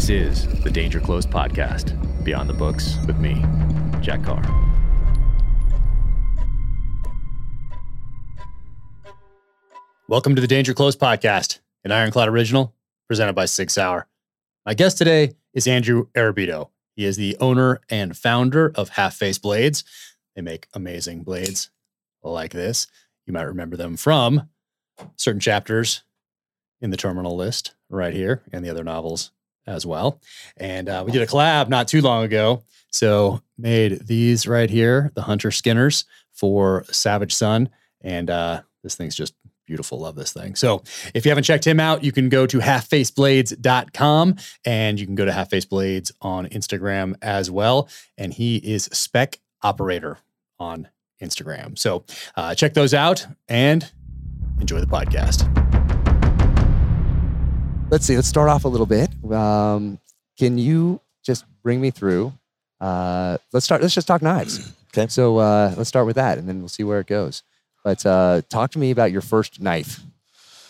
This is the Danger Close podcast, Beyond the Books with me, Jack Carr. Welcome to the Danger Close podcast, an Ironclad original presented by Sig Sauer. My guest today is Andrew Arrabito. He is the owner and founder of Half Face Blades. They make amazing blades like this. You might remember them from certain chapters in the terminal list right here and the other novels as well. And uh, we did a collab not too long ago. So made these right here, the Hunter Skinners for Savage Son. And uh, this thing's just beautiful. Love this thing. So if you haven't checked him out, you can go to halffaceblades.com and you can go to halffaceblades on Instagram as well. And he is spec operator on Instagram. So uh, check those out and enjoy the podcast. Let's see. Let's start off a little bit. Um, can you just bring me through? Uh, let's start. Let's just talk knives. Okay. So uh, let's start with that, and then we'll see where it goes. But uh, talk to me about your first knife,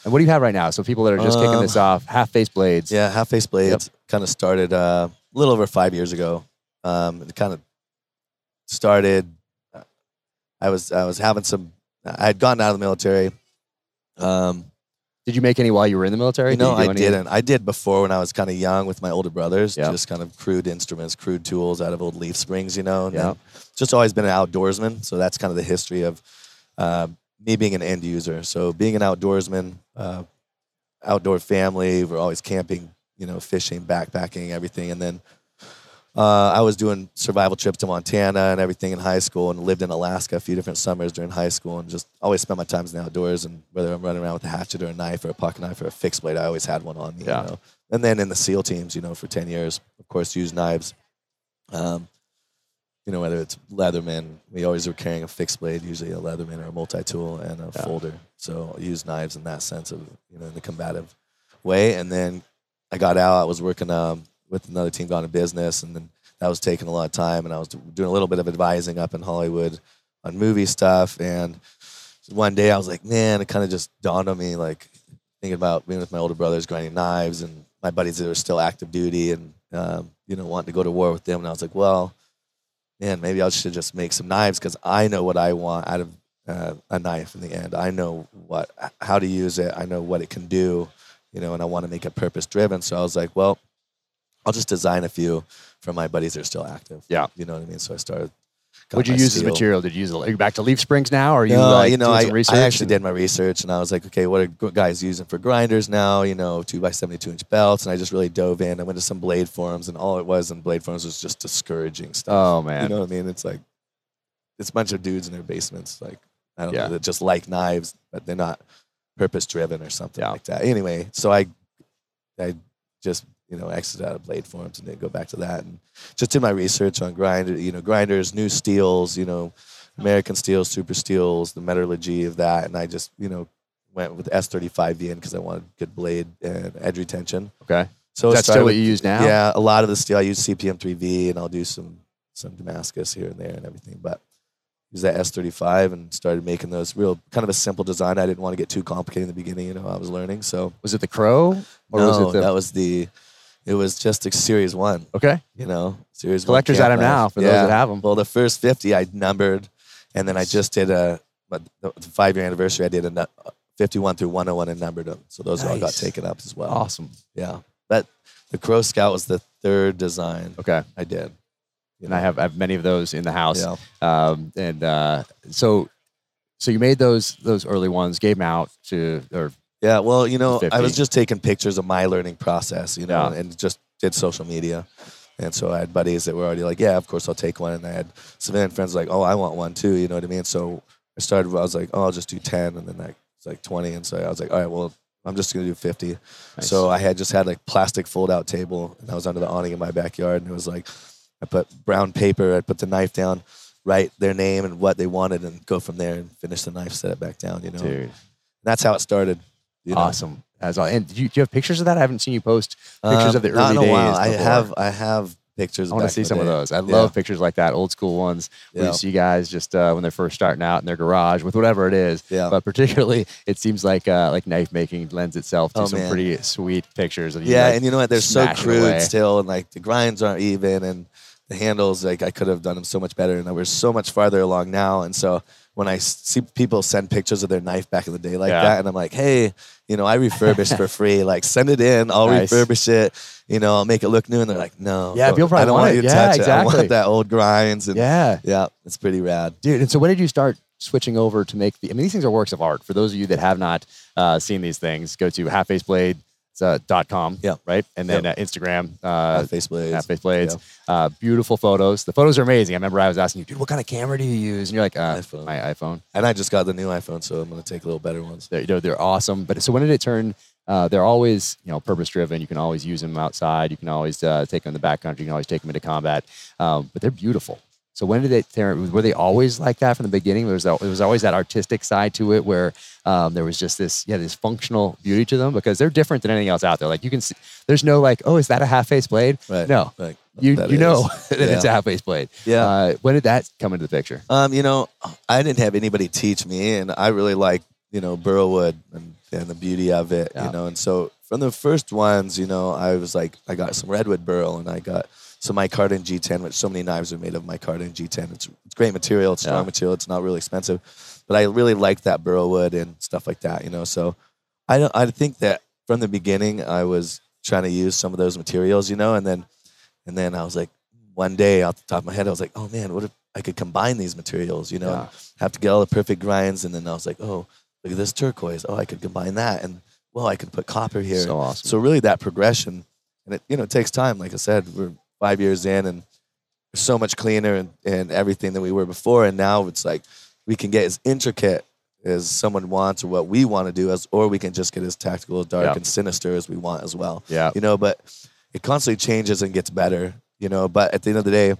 and what do you have right now? So people that are just kicking this Um, off, half face blades. Yeah, half face blades kind of started uh, a little over five years ago. Um, it kind of started. uh, I was I was having some. I had gotten out of the military. Um, Did you make any while you were in the military? No, Did I didn't. I did before when I was kind of young with my older brothers. Yeah. Just kind of crude instruments, crude tools out of old leaf springs. You know, and Yeah. just always been an outdoorsman. So that's kind of the history of uh, me being an end user. So being an outdoorsman, uh, outdoor family, we're always camping, you know, fishing, backpacking, everything. And then uh, I was doing survival trips to Montana and everything in high school and lived in Alaska a few different summers during high school and just always spent my times in the outdoors. And whether I'm running around with a hatchet or a knife or a pocket knife or a fixed blade, I always had one on me. Yeah. You know? And then in the SEAL teams, you know, for 10 years, of course, used knives. Um, you know, whether it's Leatherman, we always were carrying a fixed blade, usually a Leatherman or a multi tool and a Yeah. folder. So I used knives in that sense of, you know, in the combative way. And then I got out, I was working um, with another team, gone to business, and then that was taking a lot of time. And I was doing a little bit of advising up in Hollywood on movie stuff. And one day I was like, man, it kind of just dawned on me, like thinking about being with my older brothers, grinding knives, and my buddies that were still active duty and, um, you know, wanting to go to war with them. And I was like, well, man, maybe I should just make some knives because I know what I want out of uh, a knife in the end. I know what, how to use it. I know what it can do, you know, and I want to make it purpose driven. So I was like, well, I'll just design a few for my buddies that are still active. Yeah. You know what I mean? So I started. Would you use this material? Did you use? It? Are you back to leaf springs now? Or are you No, like you know, I? I actually and- did my research and I was like, okay, what are guys using for grinders now? You know, two by seventy-two inch belts, and I just really dove in. I went to some blade forums, and all it was in blade forums was just discouraging stuff. Oh man. You know what I mean? It's like it's a bunch of dudes in their basements, like I don't Yeah. know, that just like knives, but they're not purpose driven or something Yeah. like that. Anyway, so I I just you know exited out of blade forms and didn't go back to that, and just did my research on grinder, you know, grinders, new steels, you know, American steels, super steels, the metallurgy of that, and I just you know went with S35VN because I wanted good blade and edge retention. okay. So that's still what you use now? yeah, a lot of the steel I use CPM3V, and I'll do some some Damascus here and there and everything. But use that S35 and started making those real kind of a simple design. I didn't want to get too complicated in the beginning. You know, I was learning. So Was it the crow? Or no, was it the that was the. It was just a series one. okay? You know, series Collector's one. item camp now knife. for those that have them. Well, the first 50 I numbered, and then I just did a but the the five year anniversary. I did a 51 through 101 and numbered them. So those all got taken up as well. Awesome. Yeah, that the Crow Scout was the third design Okay. I did. You And I have I have many of those in the house. yeah. Um, and uh, so so you made those those early ones, gave them out to or Yeah, well, you know, I was just taking pictures of my learning process, you know, Yeah. and just did social media. And so I had buddies that were already like, yeah, of course I'll take one. And I had civilian friends like, oh, I want one too. You know what I mean? So I started, I was like, oh, I'll just do 10. And then like, it's like 20. And so I was like, all right, well, I'm just going to do 50. Nice. So I had just had like plastic fold out table and I was under the awning in my backyard. And it was like, I put brown paper, I put the knife down, write their name and what they wanted and go from there and finish the knife, set it back down, you know? dude, That's how it started. You know? awesome. As all, and do you, do you have pictures of that? I haven't seen you post pictures Um, of the early in a while. days I have I have pictures. I want to see some of those. I Yeah. love pictures like that, old school ones. Where Yeah. you see guys just uh, when they're first starting out in their garage with whatever it is. Yeah. But particularly, it seems like uh, like knife making lends itself to Oh, some man. pretty sweet pictures of you. Yeah, like, and you know what? They're so crude away. still, and like the grinds aren't even, and the handles like I could have done them so much better, and we're so much farther along now. And so when I see people send pictures of their knife back in the day like Yeah. that, and I'm like, hey, you know, I refurbish for free. Like send it in, I'll Nice. refurbish it. You know, I'll make it look new. And they're like, no, Yeah, people probably I don't want want, you to Yeah, touch it. I exactly. want that old grinds. And yeah, yeah, it's pretty rad. dude. And so when did you start switching over to make the? I mean, these things are works of art. For those of you that have not uh, seen these things, go to halffaceblade. Uh, dot com, Yeah. right, and then uh, Instagram, uh, face blades. Half Face Blades. Uh, beautiful photos. The photos are amazing. I remember I was asking you, dude, what kind of camera do you use? And you're like, uh, iPhone. my iPhone. And I just got the new iPhone, so I'm gonna take a little better ones. They're, you know, they're awesome. But so when did it turn? Uh, they're always, you know, purpose driven. You can always use them outside. You can always uh, take them in the backcountry. You can always take them into combat. Um, but they're beautiful. So when did they? Were they always like that from the beginning? There was there was always that artistic side to it, where um, there was just this yeah this functional beauty to them because they're different than anything else out there. Like you can see, there's no like, oh, is that a half face blade? Right. No, Like, you you know that it's a half face blade. Yeah. Uh, when did that come into the picture? Um, you know, I didn't have anybody teach me, and I really like you know burlwood and, and the beauty of it. Yeah. You know, and so from the first ones, you know, I was like, I got some redwood burl, and I got some micarta G10, which so many knives are made of micarta G10. It's, it's great material, it's strong Yeah. material, it's not really expensive, but I really like that burlwood and stuff like that. You know, so I don't. I think that from the beginning, I was trying to use some of those materials. You know, and then and then I was like, one day off the top of my head, I was like, oh man, what if I could combine these materials? You know, Yeah. have to get all the perfect grinds, and then I was like, oh, look at this turquoise. Oh, I could combine that, and well, I could put copper here. So awesome. So really, that progression, and it you know it takes time. Like I said, we're five years in, and so much cleaner and, and everything than we were before. And now it's like we can get as intricate as someone wants or what we want to do, as or we can just get as tactical, dark, Yeah. and sinister as we want as well. Yeah. You know, but it constantly changes and gets better. You know, but at the end of the day,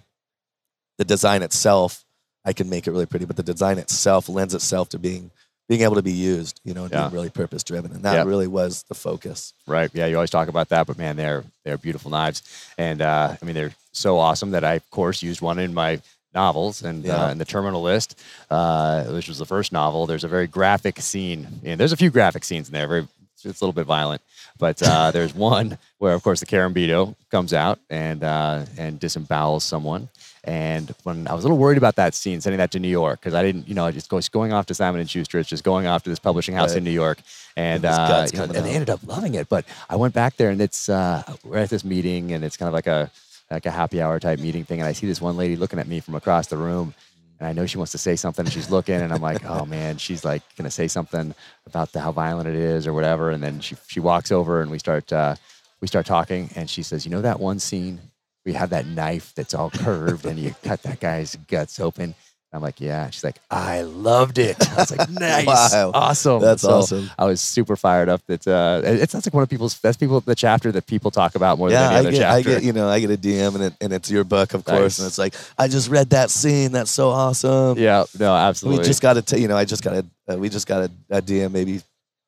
the design itself, I can make it really pretty, but the design itself lends itself to being being able to be used, you know, and Yeah. being really purpose driven. And that really was the focus. Right. Yeah. You always talk about that, but man, they're they're beautiful knives, and uh, I mean they're so awesome that I of course used one in my novels and Yeah. uh, in the Terminal List, uh, which was the first novel. There's a very graphic scene, and there's a few graphic scenes in there. Very, it's a little bit violent, but uh, there's one where of course the Carambito comes out and uh, and disembowels someone. And when I was a little worried about that scene, sending that to New York, because I didn't, you know, I just go, going off to Simon and Schuster, it's just going off to this publishing house Right. in New York, and, And uh, you know, and they ended up loving it. But I went back there, and it's uh, we're at this meeting, and it's kind of like a like a happy hour type meeting thing, and I see this one lady looking at me from across the room. And I know she wants to say something, and she's looking, and I'm like, "Oh man, she's like gonna say something about the, how violent it is, or whatever." And then she she walks over, and we start uh, we start talking, and she says, "You know that one scene we have that knife that's all curved and you cut that guy's guts open. I'm like, yeah. She's like, I loved it. I was like, nice, Wow. awesome. That's So awesome. I was super fired up. That uh, it- it sounds like one of people's that's people the chapter that people talk about more yeah, than any I other get, I get, you know, I get a DM and, it, and it's your book, of Nice. course, and it's like, I just read that scene. That's so awesome. yeah, no, absolutely. We just got to, you know, I just got a, uh, we just got a, a DM maybe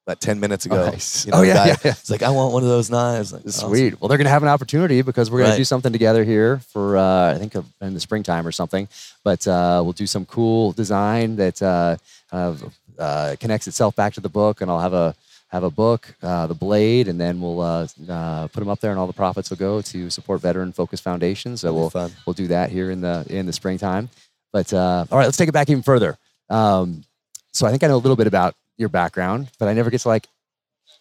about 10 minutes ago. Nice. You know, Oh, yeah, guy- yeah, yeah. It's like, I want one of those knives. Like, awesome. Sweet. Well, they're going to have an opportunity because we're going Right. to do something together here for uh, I think uh, in the springtime or something. But uh, we'll do some cool design that uh, uh, connects itself back to the book, and I'll have a have a book, uh, the blade, and then we'll uh, uh, put them up there, and all the profits will go to support veteran focused foundations. So we'll fun. we'll do that here in the in the springtime. But uh, all right, let's take it back even further. Um, so I think I know a little bit about your background, but I never get to like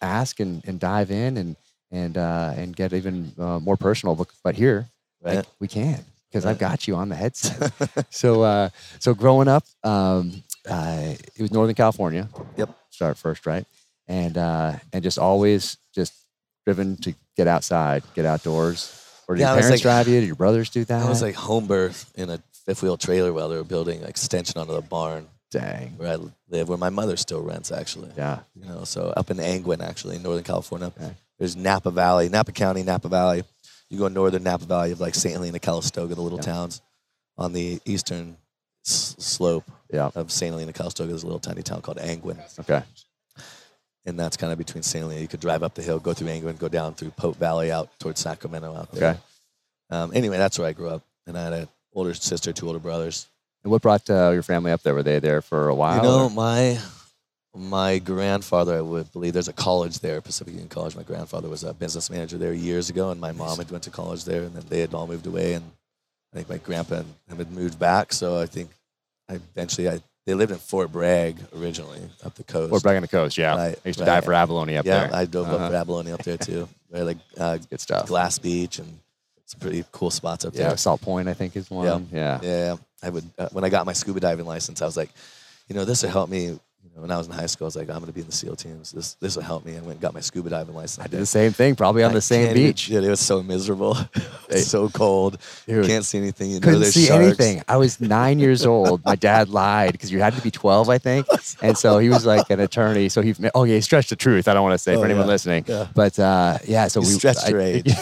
ask and, and dive in and and uh, and get even uh, more personal. But, but here, like, we can because I've got you on the headset. so uh, so growing up, um, uh, it was Northern California. Yep. Start first, right? And uh, and just always just driven to get outside, get outdoors. Or did Yeah, your parents like- drive you? Did your brothers do that? I was like home birth in a fifth wheel trailer while they were building an extension onto the barn dang. where I live, where my mother still rents actually. Yeah. You know, so up in Angwin actually, in Northern California. Okay. There's Napa Valley, Napa County, Napa Valley. You go northern Napa Valley, you have like St. Helena, Calistoga, the little Yeah. towns. On the eastern s- slope Yeah. of St. Helena, Calistoga, there's a little tiny town called Angwin. Okay. And that's kind of between St. Helena. You could drive up the hill, go through Angwin, go down through Pope Valley out towards Sacramento out there. Okay. um, anyway, that's where I grew up, and I had an older sister, two older brothers. And what brought uh, your family up there? Were they there for a while? You know, or- my my grandfather, I would believe, there's a college there, Pacific Union College. My grandfather was a business manager there years ago, and my mom had went to college there, and then they had all moved away, and I think my grandpa and him had moved back. So I think I eventually I they lived in Fort Bragg originally up the coast. Or back on the coast, yeah. Right, I used to right. dive for abalone up yeah, there. Yeah, I drove Uh-huh. up for abalone up there too. Right, like uh, Good stuff. Glass Beach and some pretty cool spots up Yeah, there. Salt Point, I think, is one. Yeah. Yeah, I would. Uh, when I got my scuba diving license, I was like, you know, this will help me. You know, when I was in high school, I was like, I'm going to be in the SEAL teams. This this will help me. I went and got my scuba diving license. I did the same thing, probably on I the same even- beach. Dude, it was so miserable. It's so cold. Dude, Can't see anything. You couldn't there's see sharks. anything. I was nine years old. My dad lied because you had to be 12, I think. And so he was like an attorney. So he, oh, yeah, he stretched the truth. I don't want to say Oh, for anyone yeah. listening. Yeah. But uh, yeah, so You we stretched your age.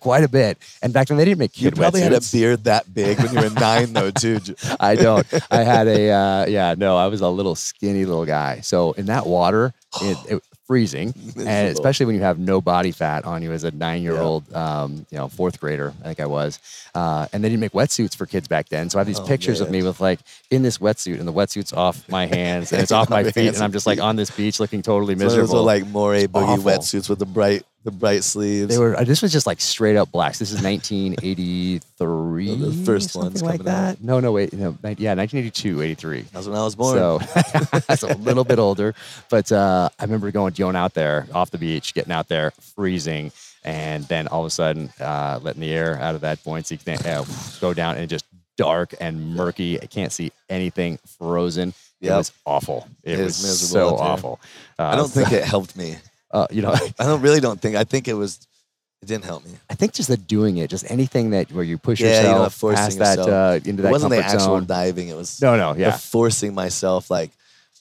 quite a bit. And back then they didn't make You kid probably had a beard that big when you were nine, though, too. I don't. I had a uh, yeah. No, I was a little skinny little guy. So in that water, it, it freezing, and especially when you have no body fat on you as a nine-year-old, um, you know, fourth grader, I think I was. Uh, and they didn't make wetsuits for kids back then. So I have these Oh, pictures of me with like in this wetsuit, and the wetsuit's off my hands, and it's off my feet, and I'm just like on this beach looking totally So those miserable. were like Morey Boogie wetsuits with the bright the bright sleeves. They were. uh, This was just like straight up blacks. This is 1983. Oh, the first ones something like coming out. No, no, wait. No, yeah, 1982, 83. That's when I was born. So that's a little bit older, but uh, I remember going going out there off the beach, getting out there, freezing, and then all of a sudden uh, letting the air out of that buoyancy thing, uh, go down and just dark and murky. I can't see anything, frozen. It Yep. was awful. It, It was is miserable so there. awful. Uh, I don't think it helped me. Uh, you know. I don't really don't think. I think it was. It didn't help me. I think just the doing it, just anything that where you push Yeah, you know, yourself forcing past that uh, into It that wasn't the actual zone. diving. It was No, no, yeah, forcing myself, like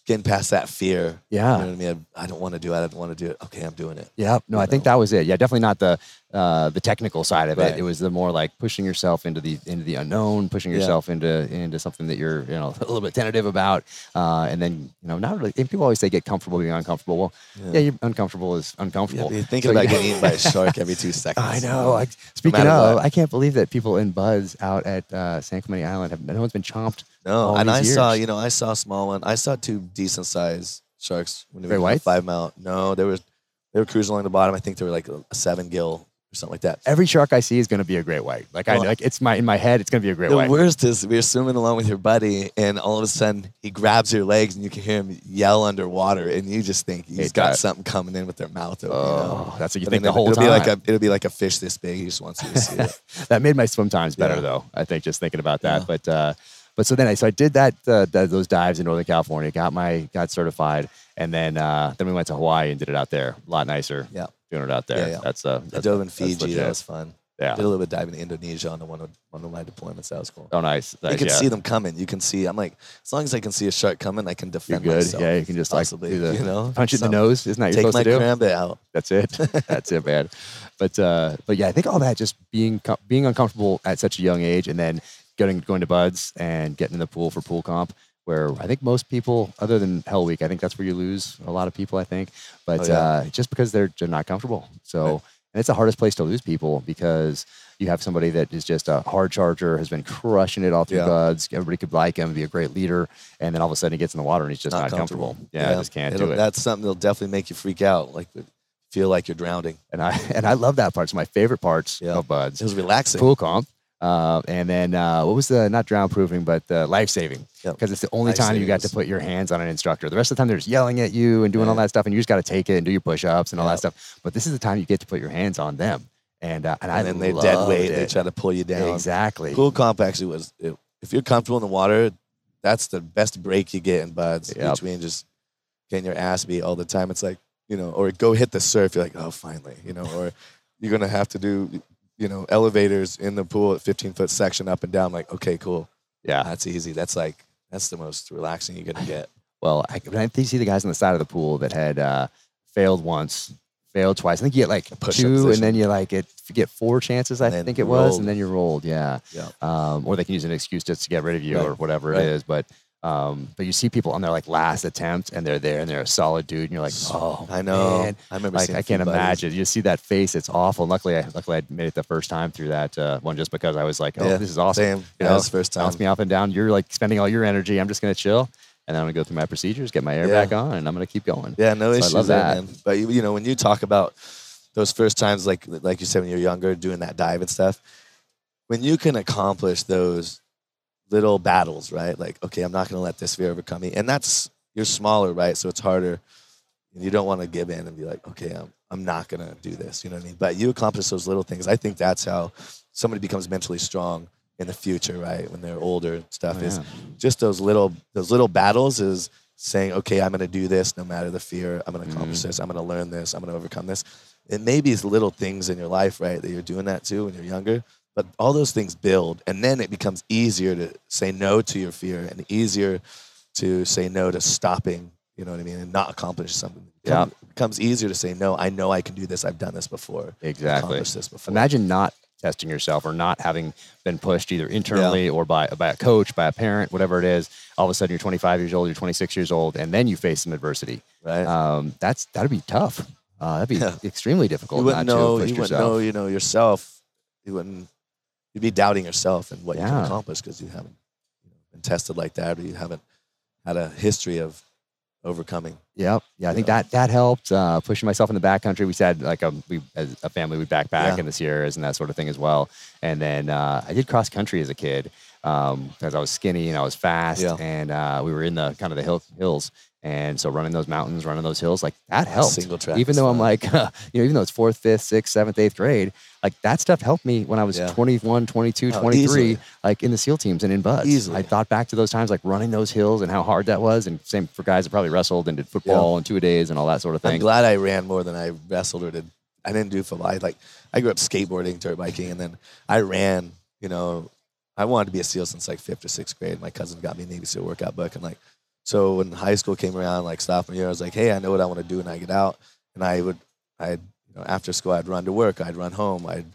getting past that fear. yeah. You know I mean? I, I don't want to do it. I don't want to do it. Okay, I'm doing it. Yeah, no, I think that was it. Yeah, definitely not the uh, the technical side of it. Right. It was the more like pushing yourself into the into the unknown, pushing Yeah. yourself into into something that you're you know a little bit tentative about, uh, and then you know not really. And people always say get comfortable being uncomfortable. Well, yeah, you're uncomfortable is uncomfortable. but you're thinking So about you- getting eaten by a shark every two seconds. I know. I, speaking matter of, what. I can't believe that people in buds out at uh, San Clemente Island have no one's been chomped. No, and I these saw, you know, I saw a small one. I saw two decent sized sharks when they were five mile. No, they were they were cruising along the bottom. I think they were like a seven gill or something like that. Every shark I see is going to be a great white. Like I Well, like it's my in my head, it's going to be a great The white. The worst is we're swimming along with your buddy, and all of a sudden he grabs your legs, and you can hear him yell underwater, and you just think he's Hate got that. something coming in with their mouth open. you Oh, know? that's what you And think the whole it'll time. Be like a, it'll be like a fish this big. He just wants you to see it. that made my swim times better Yeah. though. I think just thinking about that. Yeah. But uh, but so then I so I did that uh, th- those dives in Northern California, got my got certified, and then uh, then we went to Hawaii and did it out there. A lot nicer. Yeah. Doing it out there. Yeah, yeah. That's uh, I that's, dove in Fiji. That was fun. yeah. Did a little bit diving in Indonesia on one of, one of my deployments. That was cool. Oh, nice. You can yeah. see them coming. You can see. I'm like, as long as I can see a shark coming, I can defend You're good. myself. Yeah, you can just possibly, like do the you know, punch it in the nose. Isn't that you're supposed my to do? cramp out. That's it. That's it, man. But uh, but yeah, I think all that just being being uncomfortable at such a young age, and then getting going to buds and getting in the pool for pool comp, where I think most people, other than Hell Week, I think that's where you lose a lot of people. I think, but Oh, yeah. uh, just because they're, they're not comfortable. So Right. and it's the hardest place to lose people because you have somebody that is just a hard charger, has been crushing it all through Yeah. buds. Everybody could like him, be a great leader, and then all of a sudden he gets in the water and he's just not, comfortable. Yeah, I just can't It'll- do it. That's something that'll definitely make you freak out. Like feel like you're drowning. and I and I love that part. It's my favorite parts Yeah. of buds. It was relaxing. pool comp. Uh, and then uh, what was the not drown proofing, but uh, life saving? Yep. Because it's the only time you got to put your hands on an instructor. The rest of the time they're just yelling at you and doing all that stuff, and you just got to take it and do your push ups and all that stuff. But this is the time you get to put your hands on them, and uh, and, I then they dead weight. They it. try to pull you down. exactly. Pool comp actually was. It, if you're comfortable in the water, that's the best break you get in buds. Yep. Between just getting your ass beat all the time, it's like you know, or go hit the surf. You're like, oh, finally, you know, or you're gonna have to do, you know, elevators in the pool at 15 foot section up and down. Like, okay, cool, Yeah. that's easy. That's like that's the most relaxing you're gonna get. Well, I, I think you see the guys on the side of the pool that had uh, failed once, failed twice. I think you get like two, and then you like get you get four chances. I think it was, and then you're rolled. Yeah. Yeah. Um, or they can use an excuse just to get rid of you Right. or whatever Right. it is. But Um, but you see people on their like last attempt and they're there and they're a solid dude and you're like, oh, I know. man. I remember Like I can't buddies. imagine. You see that face; it's awful. Luckily, I, luckily I made it the first time through that uh, one, just because I was like, "Oh, Yeah, this is awesome." Same. You Yeah, know, it's first time. bounce me up and down. You're like spending all your energy. I'm just gonna chill, and then I'm gonna go through my procedures, get my air Yeah. back on, and I'm gonna keep going. Yeah, no So I issues love there, that. man. But you, you know, when you talk about those first times, like like you said when you're younger, doing that dive and stuff, when you can accomplish those little battles, right? Like, okay, I'm not going to let this fear overcome me, and that's you're smaller, right? So it's harder. And you don't want to give in and be like, okay, I'm I'm not going to do this. You know what I mean? But you accomplish those little things. I think that's how somebody becomes mentally strong in the future, right? When they're older and stuff. Oh, is just those little those little battles is saying, okay, I'm going to do this no matter the fear. I'm going to accomplish Mm-hmm. this. I'm going to learn this. I'm going to overcome this. It may be little things in your life, right, that you're doing that too when you're younger. But all those things build, and then it becomes easier to say no to your fear, and easier to say no to stopping. You know what I mean, and not accomplish something. It Yeah. become- becomes easier to say no. I know I can do this. I've done this before. Exactly. Accomplished this before. Imagine not testing yourself or not having been pushed either internally or by by a coach, by a parent, whatever it is. All of a sudden, you're 25 years old, you're 26 years old, and then you face some adversity. right? Um, that's that'd be tough. Uh, that'd be Yeah. extremely difficult. you wouldn't not know. to push You wouldn't yourself. know. You know yourself. You wouldn't. You'd be doubting yourself and what you can accomplish because you haven't been tested like that, or you haven't had a history of overcoming. Yep. Yeah, I think Yeah. that that helped. Uh, pushing myself in the backcountry. We said like a we as a family we backpack Yeah. in the Sierras and that sort of thing as well. And then uh, I did cross country as a kid because I was skinny and I was fast, Yeah. and uh, we were in the kind of the hill, hills. And so running those mountains, running those hills, like that helped. Single track even though I'm like, you know, even though it's fourth, fifth, sixth, seventh, eighth grade, like that stuff helped me when I was Yeah. 21, 22, Oh, 23, easily. like in the SEAL teams and in buds. Easily. I thought back to those times, like running those hills and how hard that was. And same for guys that probably wrestled and did football and two days and all that sort of thing. I'm glad I ran more than I wrestled or did. I didn't do football. I like I grew up skateboarding, dirt biking, and then I ran. You know, I wanted to be a SEAL since like fifth or sixth grade. My cousin got me a Navy SEAL workout book, and like so when high school came around, like sophomore year, I was like, hey, I know what I want to do when I get out, and I would, I'd you know after school I'd run to work, I'd run home, I'd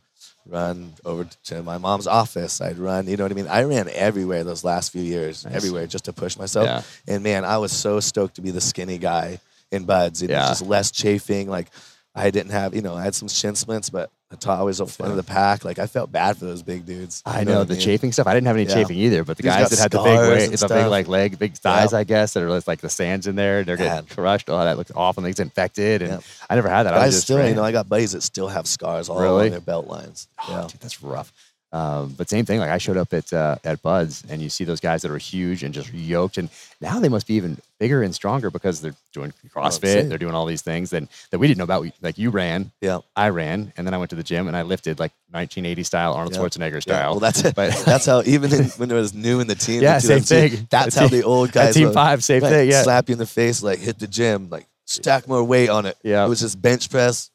run over to my mom's office, I'd run. You know what I mean? I ran everywhere those last few years, Nice. everywhere just to push myself. Yeah. And man, I was so stoked to be the skinny guy in buds. You know, Yeah. just less chafing. Like I didn't have, you know, I had some shin splints, but I thought I was up front of the pack. Like I felt bad for those big dudes. I know, what the mean? chafing stuff. I didn't have any Yeah. chafing either, but the guys that had the big weight, the big like leg, big thighs. I guess, that are like the sands in there. They're getting Man. crushed. Oh, that looks awful. They get infected, and. I never had that. I Guys was just still, you know, I got buddies that still have scars all Really? their belt lines. Oh, Yeah. dude, that's rough. Um, but same thing. Like I showed up at uh, at Buds, and you see those guys that are huge and just yoked, and now they must be even bigger and stronger because they're doing CrossFit. same. they're doing all these things that that we didn't know about. Like you ran, Yeah. I ran, and then I went to the gym and I lifted like 1980 style, Arnold Yeah. Schwarzenegger Yeah. style. Well, that's But- that's how even in, when it was new in the team. Yeah, same thing. That's At how team- the old guys. Team Five, same right, thing. Yeah, Slap you in the face, like hit the gym, like stack more weight on it. Yeah. It was just bench press,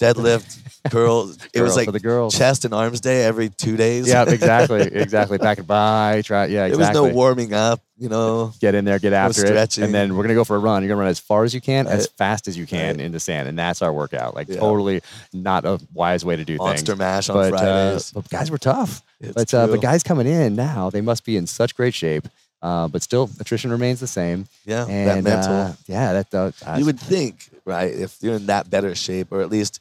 deadlift, curl. It was Girls like for the girls. chest and arms day every two days. yeah, exactly, exactly. Back and by, try. Yeah, There exactly. was no warming up, you know. get in there, get after it, stretching. and then we're gonna go for a run. You're gonna run as far as you can, as Right. fast as you can Right. in the sand, and that's our workout. Like Yeah. totally not a wise way to do Monster things. mash on But, uh, Fridays. but guys were tough. It's but uh, true. but guys coming in now, they must be in such great shape. Uh, but still, attrition remains the same. yeah, that mental. uh, yeah, that uh, you would think, right, if you're in that better shape, or at least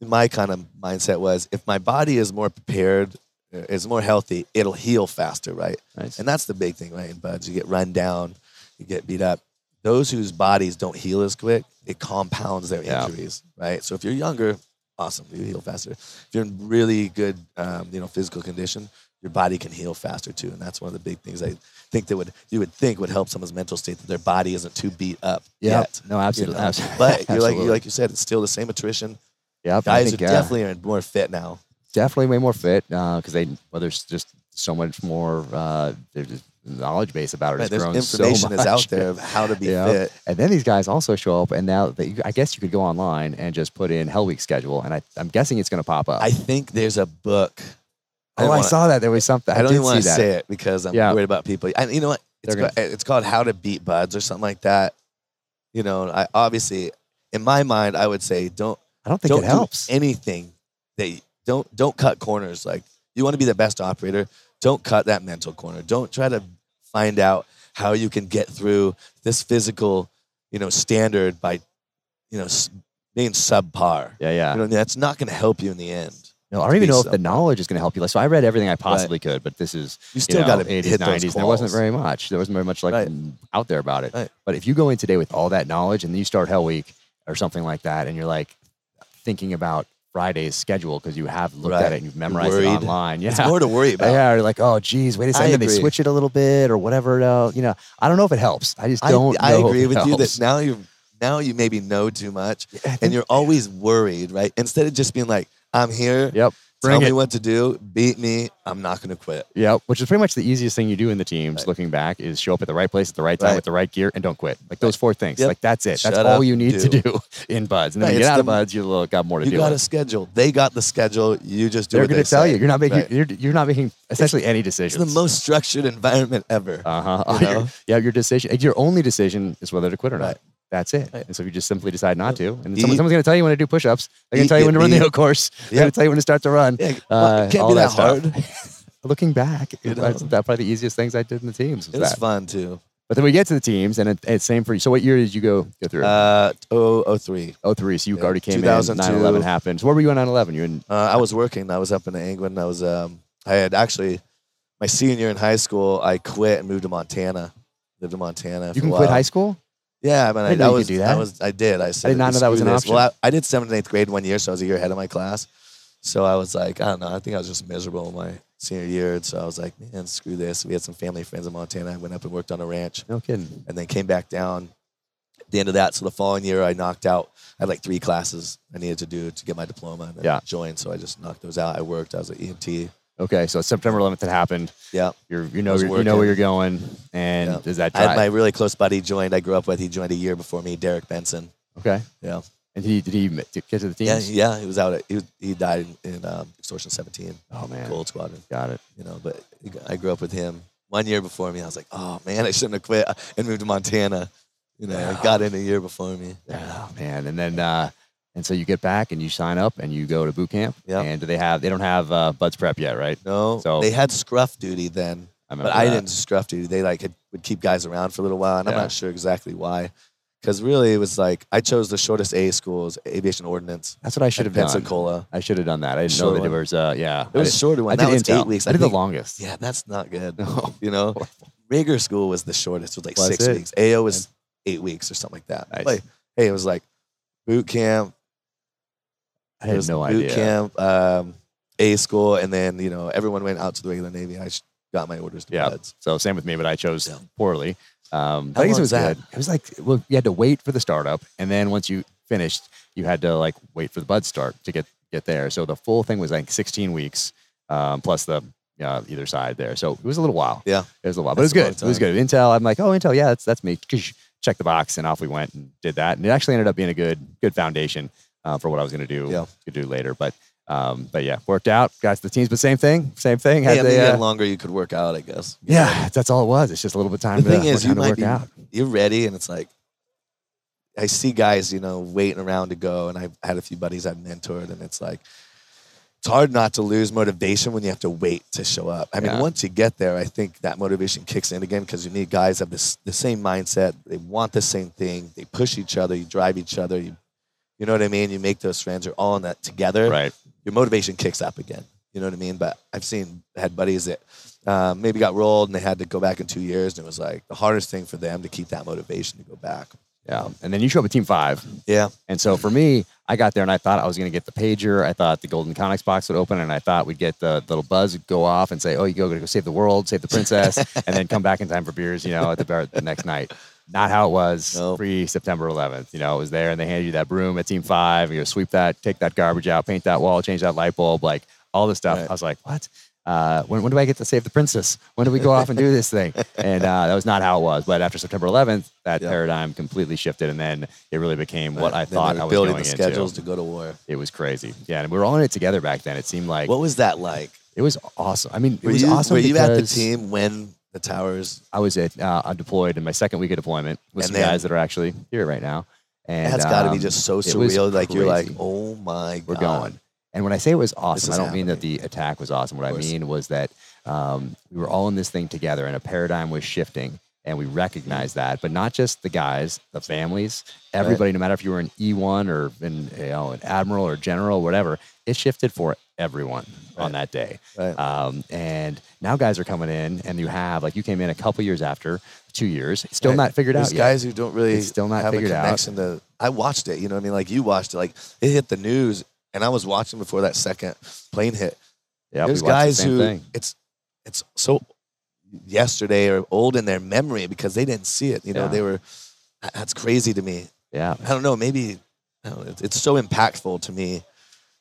my kind of mindset was, if my body is more prepared, uh, is more healthy, it'll heal faster, right? nice. And that's the big thing, right? In buds, you get run down, you get beat up. Those whose bodies don't heal as quick, it compounds their Yeah. injuries, right? So if you're younger, awesome, you heal faster. If you're in really good, um, you know, physical condition, your body can heal faster too, and that's one of the big things I think that would you would think would help someone's mental state that their body isn't too beat up yet. No, you absolutely. know? absolutely. But you're like you like you said, it's still the same attrition. Yeah. I Guys are think, uh, definitely more fit now. definitely way more fit because they well, there's just so much more. Uh, there's knowledge base about it. Right, there's grown so information is out there of how to be Yeah. fit. And then these guys also show up, and now that I guess you could go online and just put in Hell Week schedule, and I, I'm guessing it's going to pop up. I think there's a book. Oh, don't I wanna- saw that there was something. I don't even want to say it because I'm Yeah. worried about people. And you know what? It's, called, eh, it's called How to Beat Buds or something like that. You know, I obviously, in my mind, I would say don't I don't think don't it helps. anything that you, don't don't cut corners. Like you want to be the best operator, don't cut that mental corner. Don't try to find out how you can get through this physical, you know, standard by, you know, being subpar. Yeah, yeah. You know, that's not going to help you in the end. No, I don't even know if the knowledge is going to help you. So I read everything I possibly could, but this is You still you got know, to 80s, hit 90s. those there wasn't very much. There wasn't very much like Right. out there about it. Right. But if you go in today with all that knowledge and then you start Hell Week or something like that, and you're like thinking about Friday's schedule because you have looked at it and you've memorized it online. Yeah. It's more to worry about. yeah, you're like, oh, geez, wait a second. They switch it a little bit or whatever. Else. You know, I don't know if it helps. I just I, don't. I know if agree it with you that now you now you maybe know too much I and you're always worried, right? Instead of just being like, I'm here, Yep. tell Bring me what to do, beat me, I'm not going to quit. Yep, which is pretty much the easiest thing you do in the teams. Right. Looking back, is show up at the right place at the right time Right. with the right gear and don't quit. Like those four things. Yep. Like that's it. That's Shut all you need to do. do in buds. And then Right, you get it's out of the- buds, you little got more to do. You do. got a schedule. They got the schedule. You just do it. They're going they to tell say. you. You're not making. You're, you're not making essentially any It's decisions. the most structured environment ever. Uh huh. you know? yeah, your decision. Your only decision is whether to quit or not. That's it. And so if you just simply decide not to, and someone, someone's going to tell you when to do push-ups. They're going to tell you when to run the hill course. They're Yeah. going to tell you when to start to run. Yeah, Uh, well, it can't all be that that, hard. Looking back, You know? was that probably the easiest things I did in the teams. Was It was that. fun too. But then we get to the teams, and it, it's same for you. So what year did you go go through? Uh, oh, oh three. oh three. So you yeah, already came in. 2002. 9/11 happened. So where were you on 9/11? You in? Uh, I was working. I was up in England. I was. Um, I had actually my senior year in high school. I quit and moved to Montana. Lived in Montana. You can quit high school. Yeah, I mean, I, I could was. do I was. I did. I said. did not know that was an this." Well. I, I did seventh and eighth grade one year, so I was a year ahead of my class. So I was like, I don't know. I think I was just miserable my senior year, and so I was like, man, screw this. We had some family friends in Montana. I went up and worked on a ranch, No kidding. and then came back down. At the end of that, so the following year, I knocked out. I had like three classes I needed to do to get my diploma and then Yeah. join. So I just knocked those out. I worked. I was at E EMT. Okay, so September 11th it happened. Yeah. You're you know you know where you're going, and Yeah. does that I had my really close buddy joined. I grew up with. He joined a year before me, Darrik Benson. okay. Yeah. And he did he get to the Yeah, yeah. He was out. At, he was, he died in, in um, Extortion 17, Oh man, Gold Squadron. got it. You know, but I grew up with him one year before me. I was like, oh man, I shouldn't have quit and moved to Montana. You know. Got in a year before me. Oh man, and then uh, and so you get back and you sign up and you go to boot camp. Yeah. And do they have? They don't have uh, buds prep yet, right? No, So- they had scruff duty then, I but I that. didn't scruff duty. They like had, would keep guys around for a little while, and I'm not sure exactly why. Because really, it was like I chose the shortest A schools, aviation ordnance, That's what I should have done. Pensacola. I should have done that. I didn't know Short that it was. Uh, yeah, It was shorter one. I That did was Intel. eight weeks. I I did the longest. Yeah, that's not good. No. You know, Rager school was the shortest, Was like six it? weeks. AO was eight weeks or something like that. Nice. Like, hey, it was like boot camp. I had no boot idea. camp, um, A school, and then you know everyone went out to the regular Navy. I got my orders to Yeah. buds. So same with me, but I chose Yeah. poorly. Um, How I guess it was that? good. It was like well, you had to wait for the startup, and then once you finished, you had to like wait for the bud start to get get there. So the full thing was like 16 weeks um, plus the uh, either side there. So it was a little while. Yeah. It was a little while, but it was good. It was good. Intel, I'm like, oh, Intel, yeah, that's that's me. Check the box, and off we went and did that. And it actually ended up being a good good foundation uh, for what I was going to do. Yeah. to do later, but. Um, but yeah, worked out. Guys, the teams, but same thing, same thing. Had I mean, the, you uh, longer you could work out, I guess. yeah, that's all it was. It's just a little bit of time The to, thing is, you might work be out. you're ready, and it's like I see guys, you know, waiting around to go, and I've had a few buddies I've mentored, and it's like it's hard not to lose motivation when you have to wait to show up. I mean, Yeah. once you get there, I think that motivation kicks in again because you need guys have this the same mindset. They want the same thing. They push each other. You drive each other. You, you know what I mean. You make those friends. You're all in that together. Right. Your motivation kicks up again. You know what I mean. But I've seen had buddies that um, maybe got rolled and they had to go back in two years, and it was like the hardest thing for them to keep that motivation to go back. Yeah. And then you show up at team five. Yeah. And so for me, I got there and I thought I was going to get the pager. I thought the golden Connex box would open and I thought we'd get the little buzz would go off and say, oh, you go, go save the world, save the princess, and then come back in time for beers, you know, at the bar the next night. Not how it was Nope. pre September 11th. You know, it was there and they handed you that broom at team five. You sweep that, take that garbage out, paint that wall, change that light bulb, like all this stuff. Right. I was like, what? Uh, when, when do I get to save the princess? When do we go off and do this thing? And uh, that was not how it was. But after September 11th, that Yeah. paradigm completely shifted, and then it really became what I thought I was building going the into. schedules to go to war. It was crazy. Yeah, and we were all in it together back then. It seemed like What was that like? it was awesome. I mean, it Were was you, awesome. were you at the team when the towers? I was at uh, I deployed in my second week of deployment with And some guys that are actually here right now. And That's got to be um, just so surreal. Like you're like, oh my god, we're going. And when I say it was awesome, I don't mean that the attack was awesome. What I mean was that um, we were all in this thing together, and a paradigm was shifting. and we recognized that. But not just the guys, the families, everybody. No matter if you were an E one or in you know an admiral or general, or whatever, it shifted for everyone on that day. Right. Um, and now guys are coming in, and you have like you came in a couple years after, two years, still Right. not figured There's out yet. guys who don't really It's still not have a figured out. connection to. I watched it. You know what I mean? Like you watched it. Like it hit the news, and I was watching before that second plane hit. Yeah, There's watched the guys who thing. it's it's so yesterday or old in their memory because they didn't see it. You know, Yeah. they were. That's crazy to me. Yeah, I don't know. Maybe I don't know, it's so impactful to me,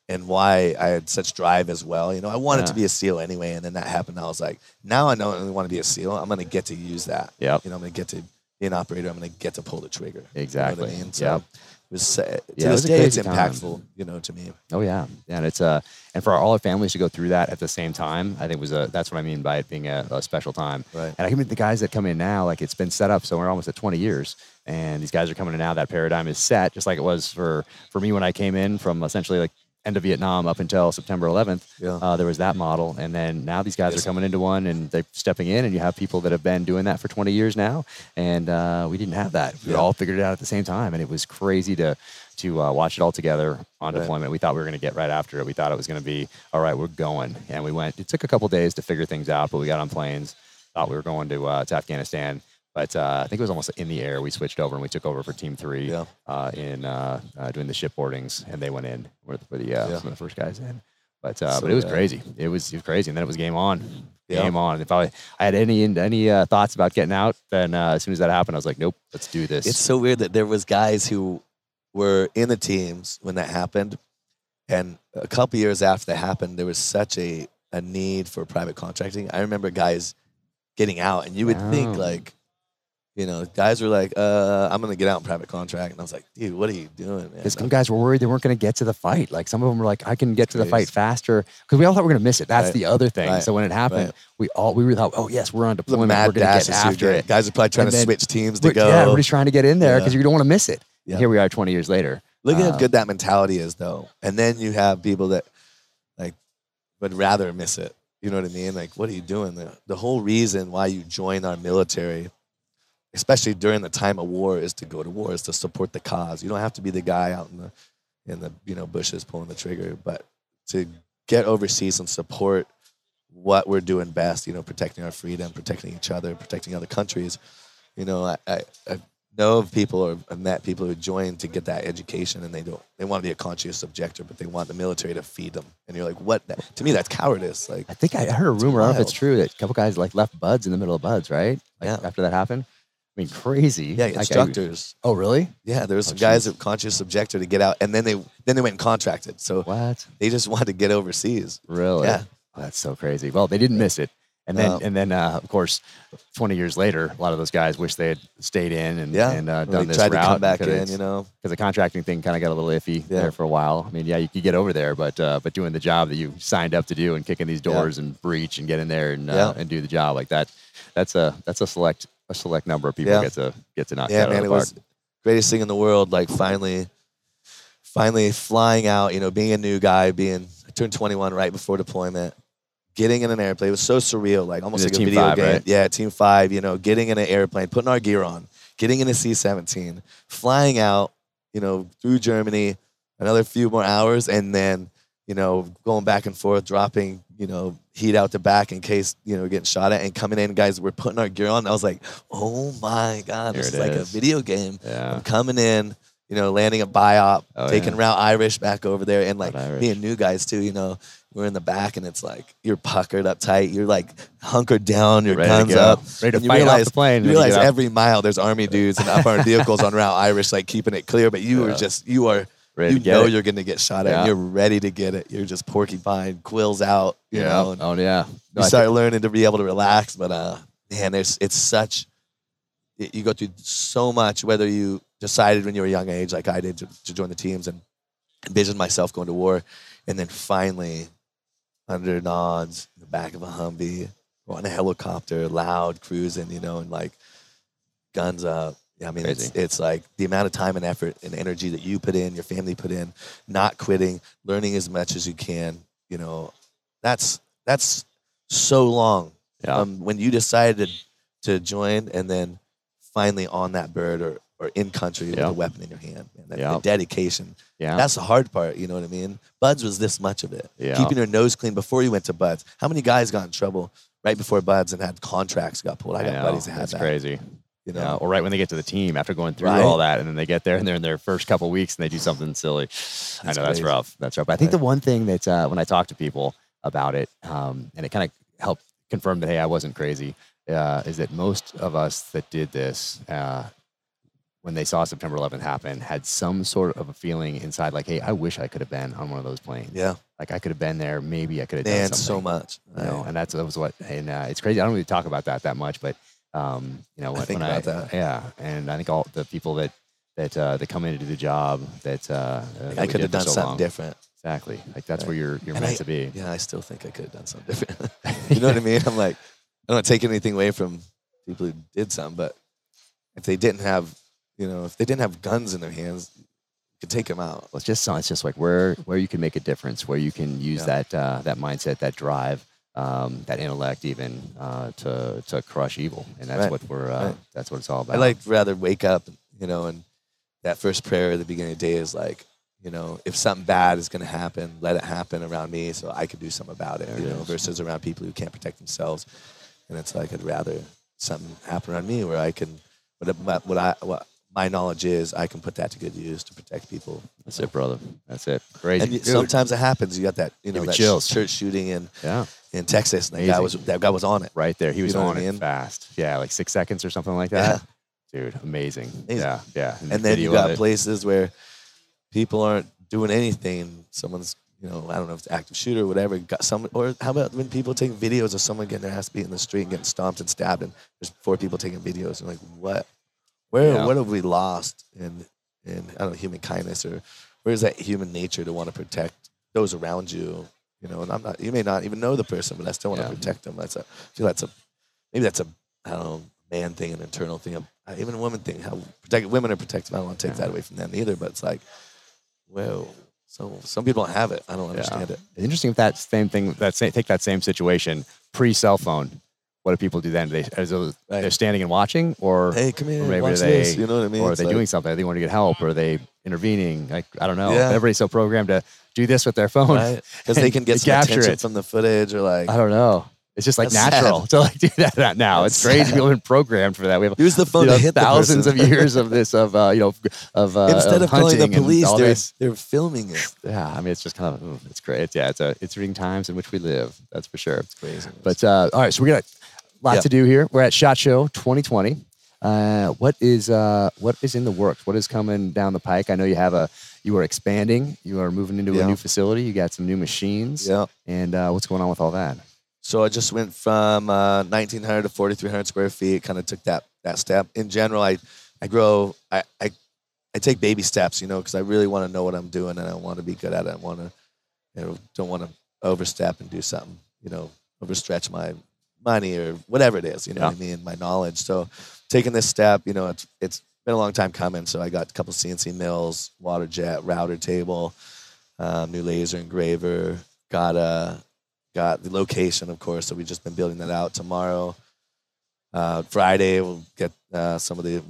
and why I had such drive as well. You know, I wanted to be a SEAL anyway, and then that happened. I was like, now I don't only want to be a SEAL. I'm going to get to use that. Yep. You know, I'm going to get to be an operator. I'm going to get to pull the trigger. You know Exactly. what I mean? So Yep. it was uh, to Yeah, this day, it's crazy time. impactful. You know, to me. Oh yeah, yeah, and it's uh, and for all our families to go through that at the same time, I think was a that's what I mean by it being a, a special time. Right. And I can meet the guys that come in now, like it's been set up, so we're almost at 20 years, and these guys are coming in now. That paradigm is set, just like it was for for me when I came in from essentially like end of Vietnam up until September 11th. Yeah. Uh, there was that model, and then now these guys Yes. are coming into one, and they're stepping in, and you have people that have been doing that for 20 years now, and uh, we didn't have that. We Yeah. all figured it out at the same time, and it was crazy to to uh, watch it all together on Right. deployment. We thought we were going to get right after it. We thought it was going to be all right. We're going, and we went. It took a couple days to figure things out, but we got on planes. Thought we were going to uh, to Afghanistan, but uh, I think it was almost in the air. We switched over and we took over for Team Three Yeah. uh, in uh, uh, doing the shipboardings, and they went in. Were the, the uh, Yeah. some of the first guys in. But uh, So, but it was crazy. It was it was crazy, and then it was game on. Yeah. Game on. If I, I had any any uh, thoughts about getting out, then uh, as soon as that happened, I was like, nope, let's do this. It's so weird that there was guys who were in the teams when that happened, and a couple years after that happened, there was such a a need for private contracting. I remember guys getting out, and you would think like, you know, guys were like, uh, "I'm gonna get out in private contract," and I was like, "Dude, what are you doing?" Man? Because some guys were worried they weren't going to get to the fight. Like some of them were like, I can get to the fight faster. Because we all thought we were going to miss it. That's Right. the other thing. Right. So when it happened, Right. we all we were thought, oh yes, we're on deployment. mad we're going to get after it. Guys are probably trying And to then- switch teams to go. yeah, everybody's trying to get in there Yeah. because you don't want to miss it. Yeah. Here we are, 20 years later. Look at Uh, how good that mentality is, though. And then you have people that like would rather miss it. You know what I mean? Like, what are you doing? The, the whole reason why you join our military, especially during the time of war, is to go to war, is to support the cause. You don't have to be the guy out in the in the you know bushes pulling the trigger, but to get overseas and support what we're doing best. You know, protecting our freedom, protecting each other, protecting other countries. You know, I, I, I know of people or I've met people who joined to get that education and they don't they want to be a conscious objector, but they want the military to feed them. And you're like, what? That, to me, that's cowardice. Like, I think I heard a rumor. I don't know if it's true that a couple guys like left buds in the middle of buds, right? Like Yeah. After that happened. I mean, crazy. yeah, Like, I- instructors. oh, really? Yeah, there was Oh, some guys jeez. that conscious objector to get out, and then they then they went and contracted. So What? they just wanted to get overseas. Really? Yeah. Oh, that's so crazy. Well, they didn't miss it. And then, No. and then, uh, of course, 20 years later, a lot of those guys wish they had stayed in and, Yeah, and uh, When done they this tried route to come back because in. You know, because the contracting thing kind of got a little iffy Yeah. there for a while. I mean, yeah, you could get over there, but uh, but doing the job that you signed up to do and kicking these doors and breach and get in there and uh, Yeah. and do the job like that, that's a that's a select a select number of people Yeah. get to get to knock yeah, man, it the park. was greatest thing in the world. Like finally, finally flying out. You know, being a new guy, being I turned 21 right before deployment, getting in an airplane. It was so surreal, like almost like a video Five, game. right? Yeah, Team Five. You know, getting in an airplane, putting our gear on, getting in a C-17, flying out. You know, through Germany, another few more hours, and then you know going back and forth, dropping you know heat out the back in case you know getting shot at, and coming in, guys. We're putting our gear on. I was like, oh my god, Here this is like a video game. Yeah. I'm coming in, you know, landing a BIAP, Oh, taking yeah. route Irish back over there, and like being new guys too. You know, we're in the back, and it's like you're puckered up tight. You're like hunkered down, your Ready guns up, Ready to and you realize, the plane You realize every mile there's army dudes and up armored vehicles on route Irish, like keeping it clear. But you Yeah. are just you are. Ready you know it. you're going to get shot at. Yeah. And you're ready to get it. You're just porcupine, quills out. You know, Oh yeah. you No, I start learning to be able to relax. But uh, man, there's it's such y- you go through so much. Whether you decided when you were a young age, like I did, to, to join the teams and envision myself going to war, and then finally under nods in the back of a Humvee or on a helicopter, loud cruising, you know, and like guns up. Yeah, I mean, it's, it's like the amount of time and effort and energy that you put in, your family put in, not quitting, learning as much as you can. You know, that's that's so long Yeah. um, when you decided to join, and then finally on that bird or or in country with a weapon in your hand. Man, that, Yeah. the dedication. Yeah. That's the hard part. You know what I mean? Buds was this much of it. Yeah. Keeping your nose clean before you went to Buds. How many guys got in trouble right before Buds and had contracts got pulled? I got know, buddies that had that. That's that. crazy. You know, Yeah, or right when they get to the team after going through Right. all that, and then they get there and they're in their first couple weeks and they do something silly. I That's know that's rough. That's rough. But I think Right. the one thing that uh, when I talk to people about it, um, and it kind of helped confirm that hey, I wasn't crazy, uh, is that most of us that did this. Uh, when they saw September 11th happen, had some sort of a feeling inside, like, "Hey, I wish I could have been on one of those planes. yeah, Like, I could have been there. Maybe I could have done something." so much. you know, Right. and that's that was what, and uh, it's crazy. I don't really talk about that that much, but um, you know, when, think when about that. yeah, and I think all the people that that uh, that come in to do the job that, uh, uh, that I could have done so something long. different. Exactly, like that's Right. where you're you're And meant I- to be. Yeah, I still think I could have done something different. you know what I mean? I'm like, I don't take anything away from people who did something, but if they didn't have, you know, if they didn't have guns in their hands, you could take them out. Well, it's just it's just like where where you can make a difference, where you can use Yeah. that uh, that mindset, that drive, um, that intellect, even uh, to to crush evil, and that's Right. what we're uh, Right. that's what it's all about. I like rather wake up, you know, and that first prayer at the beginning of the day is like, you know, if something bad is going to happen, let it happen around me so I could do something about it, There you it know, is. versus around people who can't protect themselves. And it's like I'd rather something happen around me where I can, what, what I, what my knowledge is, I can put that to good use to protect people. that's it, brother. That's it. Crazy. And Dude. sometimes it happens. You got that, you know, that chills. church shooting in, yeah. in Texas, and that guy was that guy was on it. right there. He was know what on I it mean? fast. Yeah, like six seconds or something like Yeah. that. Dude, amazing. Amazing. Yeah, yeah. the and then you got places where people aren't doing anything. Someone's, you know, I don't know if it's active shooter or whatever. Got some, or how about when people take videos of someone getting their ass beat in the street and getting stomped and stabbed, and there's four people taking videos, and like, what? Where, Yeah. what have we lost in, in I don't know, human kindness, or where's that human nature to want to protect those around you? You know, and I'm not. You may not even know the person, but I still want Yeah. to protect them. That's a. I feel that's a. Maybe that's a. I don't know, man thing, an internal thing, a, even a woman thing. How protect women are protective. I don't want to take Yeah. that away from them either. But it's like, well, so some people don't have it. I don't Yeah. understand it. Interesting if that same thing, that same, take that same situation pre cell phone. What do people do then? They, those, Right. they're standing and watching, or Hey, come here, or maybe watch they, this. You know what I mean? or are It's they like- doing something? Are they want to get help? Or are they intervening? Like I don't know. Yeah. Everybody's so programmed to do this with their phone. right? Because they can get some capture attention it. from the footage, or like, I don't know. It's just like That's natural sad. to like do that now. That's it's crazy. sad. People have been programmed for that. We have use the phone you know, to hit the thousands of years of this of uh, you know of uh, Instead of calling the police, they're this. they're filming it. Yeah, I mean it's just kind of it's great. It's, yeah, it's a it's reading times in which we live. That's for sure. It's crazy. But uh, all right, so we got a lot Yeah. to do here. We're at Shot Show 2020. Uh, what is uh, what is in the works? What is coming down the pike? I know you have a you are expanding. You are moving into a new facility. You got some new machines. yeah. And uh, what's going on with all that? So I just went from uh, 1,900 to 4,300 square feet. Kind of took that that step. In general, I I grow. I I, I take baby steps, you know, because I really want to know what I'm doing and I want to be good at it. I want to, you know, don't want to overstep and do something, you know, overstretch my money or whatever it is, you know what I mean, my knowledge. So taking this step, you know, it's it's been a long time coming. So I got a couple CNC mills, water jet, router table, um, new laser engraver, got a got the location, of course. So we've just been building that out. Tomorrow, uh, Friday, we'll get uh, some of the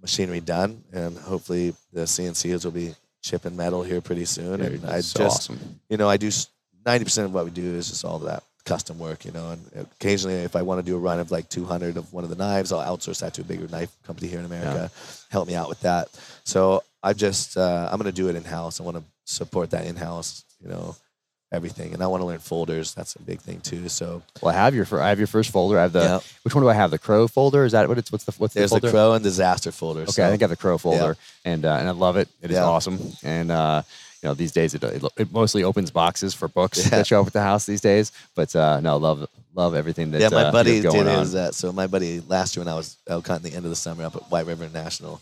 machinery done, and hopefully the CNCs will be chipping metal here pretty soon. And I that's just, so awesome. you know, I do ninety percent of what we do is just all that custom work, you know. And occasionally, if I want to do a run of like two hundred of one of the knives, I'll outsource that to a bigger knife company here in America. Help me out with that. So I just uh, I'm gonna do it in house. I want to support that in house, you know, everything, and I want to learn folders. That's a big thing too. So Well, I have your I have your first folder. I have the Yeah. which one do I have? The Crow folder? Is that what it's what's the what's there's the the, folder? crow and disaster folder. Okay, so, I think I have the Crow folder, and uh, and I love it. It is Yeah. awesome, and uh, you know these days it, it, it mostly opens boxes for books Yeah. that show up at the house these days. But uh, no, love love everything that yeah, my uh, buddy did his. Uh, so my buddy last year when I was out hunting the end of the summer up at White River National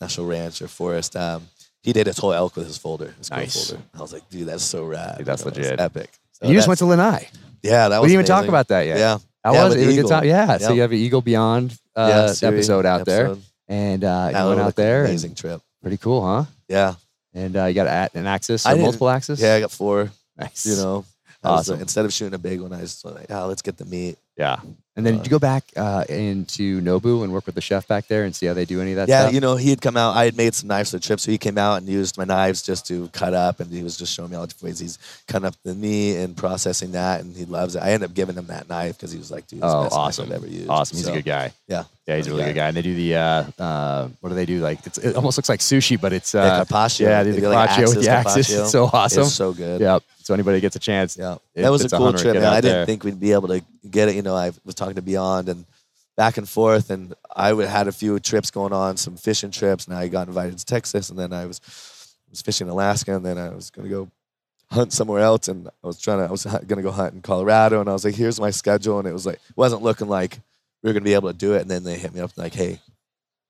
National Ranch or Forest, um, he did his whole elk with his folder, his Nice. folder. I was like, dude, that's so rad. Dude, that's You know, legit. epic. So you just went to Lanai. yeah, that was. We didn't even talk about that yet. Yeah, I Yeah, was it was a good time. Yeah, so you have your Eagle Beyond uh, yeah, episode out there, and uh, you went out there. and Amazing trip. pretty cool, huh? Yeah, And uh, you got a- an axis or multiple axis. yeah, I got four. nice. You know, was, uh, Awesome. instead of shooting a big one, I just was like, oh, let's get the meat. yeah, And then Uh, did you go back uh, into Nobu and work with the chef back there and see how they do any of that yeah, stuff? you know, he had come out. I had made some knives for the trip, so he came out and used my knives just to cut up, and he was just showing me all the different ways he's cutting up the meat and processing that, and he loves it. I ended up giving him that knife because he was like, "Dude, this is the oh, best awesome. I've ever used." Awesome. He's So, a good guy. Yeah, Yeah, he's a really guy. good guy. And they do the uh, uh, what do they do? Like it's, it almost looks like sushi, but it's uh, Yeah. Yeah, the, They the go like with the axis axis. It's so awesome. It's so good. Yep. So anybody gets a chance, Yeah, that was a cool trip, man. I didn't there. think we'd be able to get it. You know, I was talking to Beyond and back and forth, and I would had a few trips going on, some fishing trips. And I got invited to Texas, and then I was was fishing in Alaska, and then I was gonna go hunt somewhere else, and I was trying to I was gonna go hunt in Colorado, and I was like, here's my schedule, and it was like wasn't looking like we were gonna be able to do it, and then they hit me up like, hey,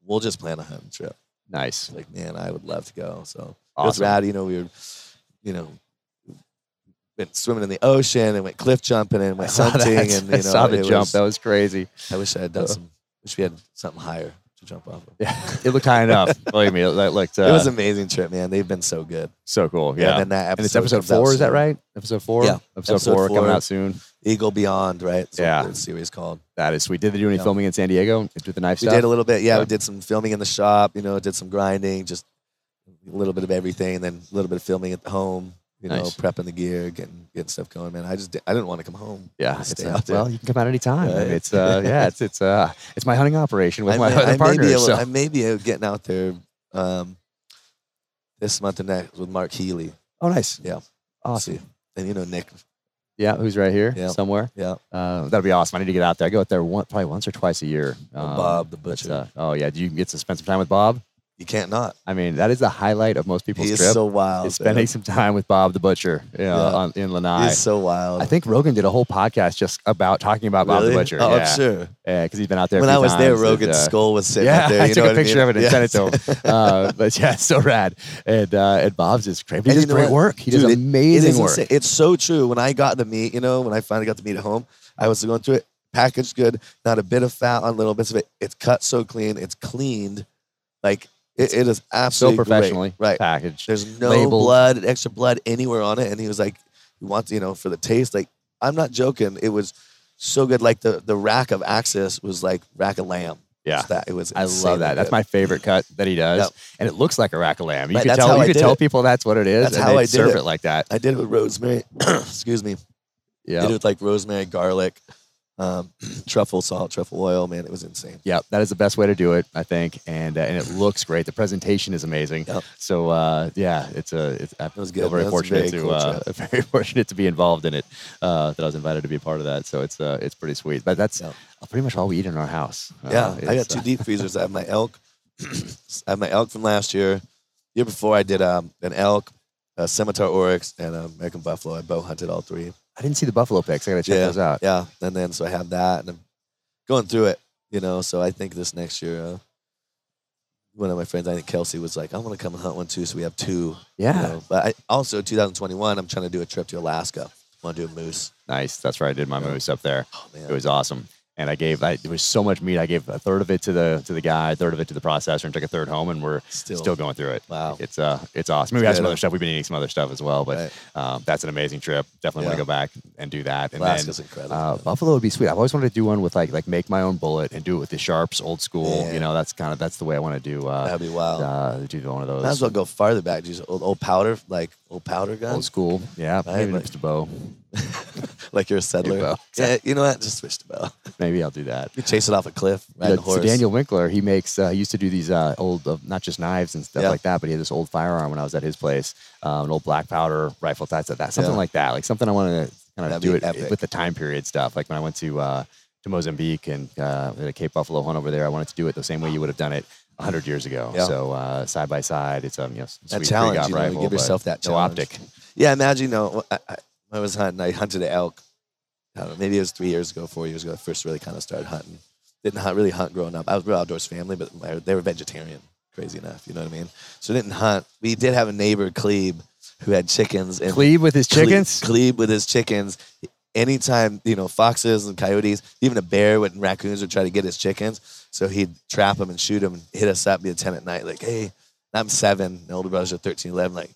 we'll just plan a hunting trip. nice. Like, man, I would love to go. So it was rad. You know, we were, you know, went swimming in the ocean and went cliff jumping and went hunting. And you I know, saw the jump. was- that was crazy. I wish I had done Uh. some. Wish we had something higher to jump off of. Yeah, it looked high enough. Believe me, it looked. Uh, it was an amazing trip, man. They've been so good. so cool. Yeah. and then that episode and it's episode four. Is that right? Episode four. Yeah, Episode, episode four, coming out soon. Eagle Beyond, right? That's Yeah. what the series called. That is sweet. Did they do any Yeah. filming in San Diego? Do the knife We stuff? did a little bit. Yeah, Yeah. we did some filming in the shop. You know, did some grinding, just a little bit of everything, and then a little bit of filming at home. You know, Nice. prepping the gear, getting getting stuff going. Man, I just I didn't want to come home. Yeah, it's stay uh, out there. well, you can come out anytime. Right. It's uh, yeah, it's it's uh, it's my hunting operation with I my may, I may be able, so. I may be getting out there um, this month and next with Mark Healey. oh, nice. Yeah. awesome. See. And you know Nick. Yeah, who's right here Yeah. somewhere? Yeah. Uh, that'd be awesome. I need to get out there. I go out there one, probably once or twice a year. Um, Bob the but, Butcher. uh, oh yeah, do you get to spend some time with Bob? You can't not. I mean, that is the highlight of most people's He is trip. so wild. is spending some time with Bob the Butcher, you know, Yeah. on, in Lanai. He's so wild. I think Rogan did a whole podcast just about talking about Bob the Butcher. Oh, yeah, I'm sure. Yeah, because he's been out there. a When I was there, times, and, Rogan's uh, skull was sitting yeah, there. I You took know a what I picture mean? of it and Yeah. sent it to him. Uh, but yeah, it's so rad. And uh, and Bob's just great. He And does great what? work. He Dude, does it- amazing it is work. insane. It's so true. When I got the meat, you know, when I finally got the meat at home, I was going through it, packaged good, not a bit of fat on little bits of it. It's cut so clean, it's cleaned. Like it, it is So absolutely great. professionally Right. packaged. There's no labeled. blood, extra blood anywhere on it. And he was like, he wants, you know, for the taste. Like, I'm not joking. It was so good. Like the the rack of Axis was like rack of lamb. Yeah. That it was. I love that. That's my favorite cut that he does, Yep. and it looks like a rack of lamb. You Right, could tell. You could tell it. people that's what it is, That's how I did serve it. it like that. I did it with rosemary. excuse me. Yeah. did it with like rosemary, garlic, um, truffle salt, truffle oil. Man, it was insane. Yeah, that is the best way to do it, I think, and uh, and it looks great. The presentation is amazing. Yep. So uh, yeah, it's a it's I was feel good. very was fortunate very to cool uh, very fortunate to be involved in it. Uh, that I was invited to be a part of that. So it's uh, it's pretty sweet. But that's Yep. pretty much all we eat in our house. Uh, Yeah, I got two uh, deep freezers. I have my elk. I have my elk from last year. Year before, I did um, an elk, a scimitar oryx, and an American buffalo. I bow hunted all three. I didn't see the buffalo pics. I gotta check yeah, those out. Yeah, and then so I have that, and I'm going through it. You know, so I think this next year, uh, one of my friends, I think Kelsey, was like, "I want to come and hunt one too." So we have two. you Yeah, know. But I also 2021, I'm trying to do a trip to Alaska. I want to do a moose. nice. That's where I did my Yeah. moose up there. Oh man, It was awesome. And I gave, I, there was so much meat. I gave a third of it to the to the guy, a third of it to the processor, and took a third home. And we're still, still going through it. wow. It's uh, it's awesome. we have some other stuff. We've been eating some other stuff as well, but Right. um, that's an amazing trip. Definitely want to go back and do that. And Alaska's then incredible. uh. Buffalo would be sweet. I've always wanted to do one with like like make my own bullet and do it with the sharps, old school. Yeah. You know, that's kind of that's the way I want to do. Uh, That'd be wild. uh, do one of those Might as well go farther back. Use old, old powder, like old powder gun, old school. Yeah, Right, maybe like- just a bow. like you're a settler. Yeah, you know what? Just switch to bow. Maybe I'll do that. You chase it off a cliff, ride a so. Daniel Winkler, he makes. Uh, he used to do these uh, old, uh, not just knives and stuff Yeah. like that, but he had this old firearm when I was at his place, um, an old black powder rifle of that, something Yeah. like that, like something I want to kind of That'd do it epic. with the time period stuff. Like when I went to uh, to Mozambique and uh, a Cape Buffalo hunt over there, I wanted to do it the same way you would have done it. hundred years ago, Yeah. so uh, side by side, it's um, you know, that challenge, you know, rifle, give yourself that no optic. Yeah, imagine, you know, I, I was hunting, I hunted an elk. I don't know, maybe it was three years ago, four years ago. I first really kind of started hunting. Didn't hunt, really hunt growing up. I was a real outdoors family, but my, they were vegetarian. Crazy enough, you know what I mean. So didn't hunt. We did have a neighbor, Cleve, who had chickens. And Cleve with his chickens. Cleve with his chickens. Anytime, you know, foxes and coyotes, even a bear and raccoons would try to get his chickens. So he'd trap them and shoot them and hit us up, be a 10 at night, like, hey, I'm seven. My older brothers are 13, 11. Like,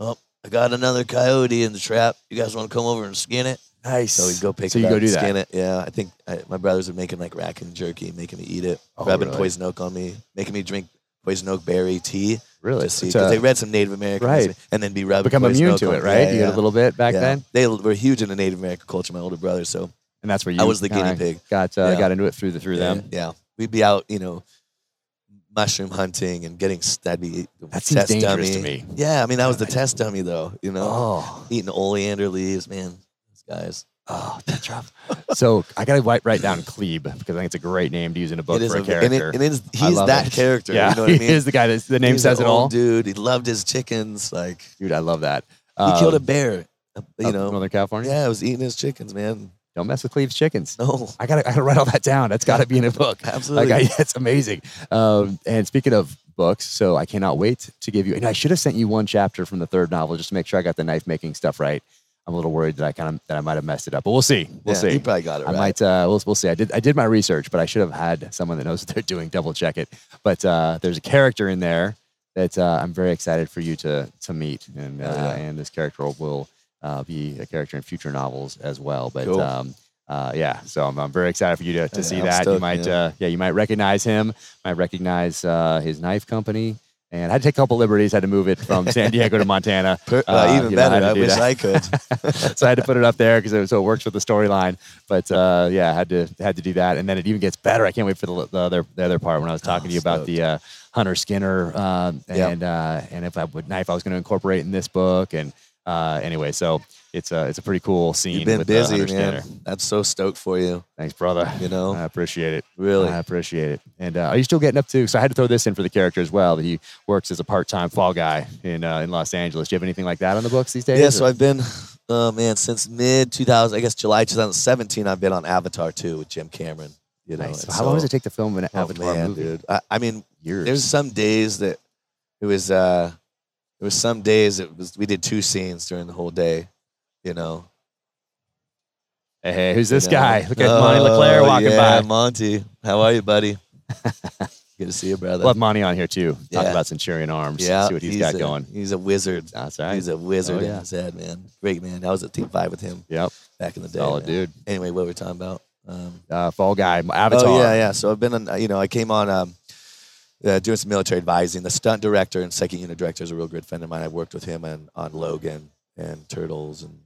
oh, I got another coyote in the trap. You guys want to come over and skin it? Nice. So we'd go pick So it you up, go do that. skin it. Yeah, I think I, my brothers were making like raccoon jerky, making me eat it, Oh, rubbing really? poison oak on me, making me drink poison oak berry tea. Really? Because they read some Native American Right. and then be rubbing become immune to it, right? Yeah, you yeah. get a little bit back Yeah. then, They were huge into Native American culture. My older brother, so and that's where you. I was the guinea pig. Got uh, got into it through the through them. yeah, we'd be out, you know, mushroom hunting and getting that'd That seems test dangerous dummy. to me. Yeah, I mean that was the test dummy though. You know, Oh, eating oleander leaves, man. These guys. oh, that's rough. so I gotta write, write down Cleve because I think it's a great name to use in a book for a, and character. it, and it is, he's that it. character. yeah, you know what he I mean. is the guy that the name He's says it all. dude. He loved his chickens. Like Dude, I love that. he killed a Um, bear. uh, You know. Northern California. Yeah, I was eating his chickens, man. Don't mess with Cleve's chickens. No, I gotta, I gotta write all that down. That's gotta be in a book. absolutely. Like, I, that's amazing. Um, and speaking of books, so I cannot wait to give you. And I should have sent you one chapter from the third novel just to make sure I got the knife making stuff right. I'm a little worried that I kind of that I might have messed it up, but we'll see. We'll yeah, see. He probably got it I right. might. Uh, we'll, we'll see. I did. I did my research, but I should have had someone that knows what they're doing double check it. But uh, there's a character in there that uh, I'm very excited for you to to meet, and uh, yeah. and this character will uh, be a character in future novels as well. But Cool. um, uh, yeah, so I'm, I'm very excited for you to, to Yeah, see I'm that. you might, yeah. uh, yeah, you might recognize him. Might recognize uh, his knife company. And I had to take a couple liberties. I Had to move it from San Diego to Montana. Uh, Uh, even you know, I better. I wish that. I could. so I had to put it up there because it, so it works with the storyline. But uh, yeah, I had to had to do that, and then it even gets better. I can't wait for the, the other the other part when I was talking Oh, to you about stoked. the uh, Hunter Skinner um, Yep. and uh, and if I would knife I was going to incorporate in this book. And uh, anyway, so it's a it's a pretty cool scene. You've been uh, busy, man. That's so stoked for you. Thanks, brother. You know, I appreciate it. really. I appreciate it. And uh, are you still getting up to? So I had to throw this in for the character as well. That he works as a part-time fall guy in uh, in Los Angeles. Do you have anything like that on the books these days? Yeah, or- so I've been, oh man, since mid 2000, I guess July 2017, I've been on Avatar 2 with Jim Cameron. You know, Nice. and How long does it take to film an Oh, Avatar man, movie? dude. I, I mean, Years. there's some days that it was, uh, there was some days it was, we did two scenes during the whole day, you know. Hey, hey, who's this you know. guy? Look at Monty LeClaire Oh, walking yeah, by. Monty. How are you, buddy? Good to see you, brother. We'll have Monty on here too. Talk Yeah. about Centurion Arms. yeah, See what he's he's got a, going. He's a wizard. That's right. He's a wizard Oh, yeah. in his head, man. Great man. I was at Team Five with him Yep. back in the day. Solid man. dude. Anyway, what were we talking about? Um, Uh, Fall Guy. Avatar. Oh yeah, yeah. So I've been on. uh, You know, I came on um, uh, doing some military advising. The stunt director and second unit director is a real good friend of mine. I've worked with him on, on Logan and Turtles and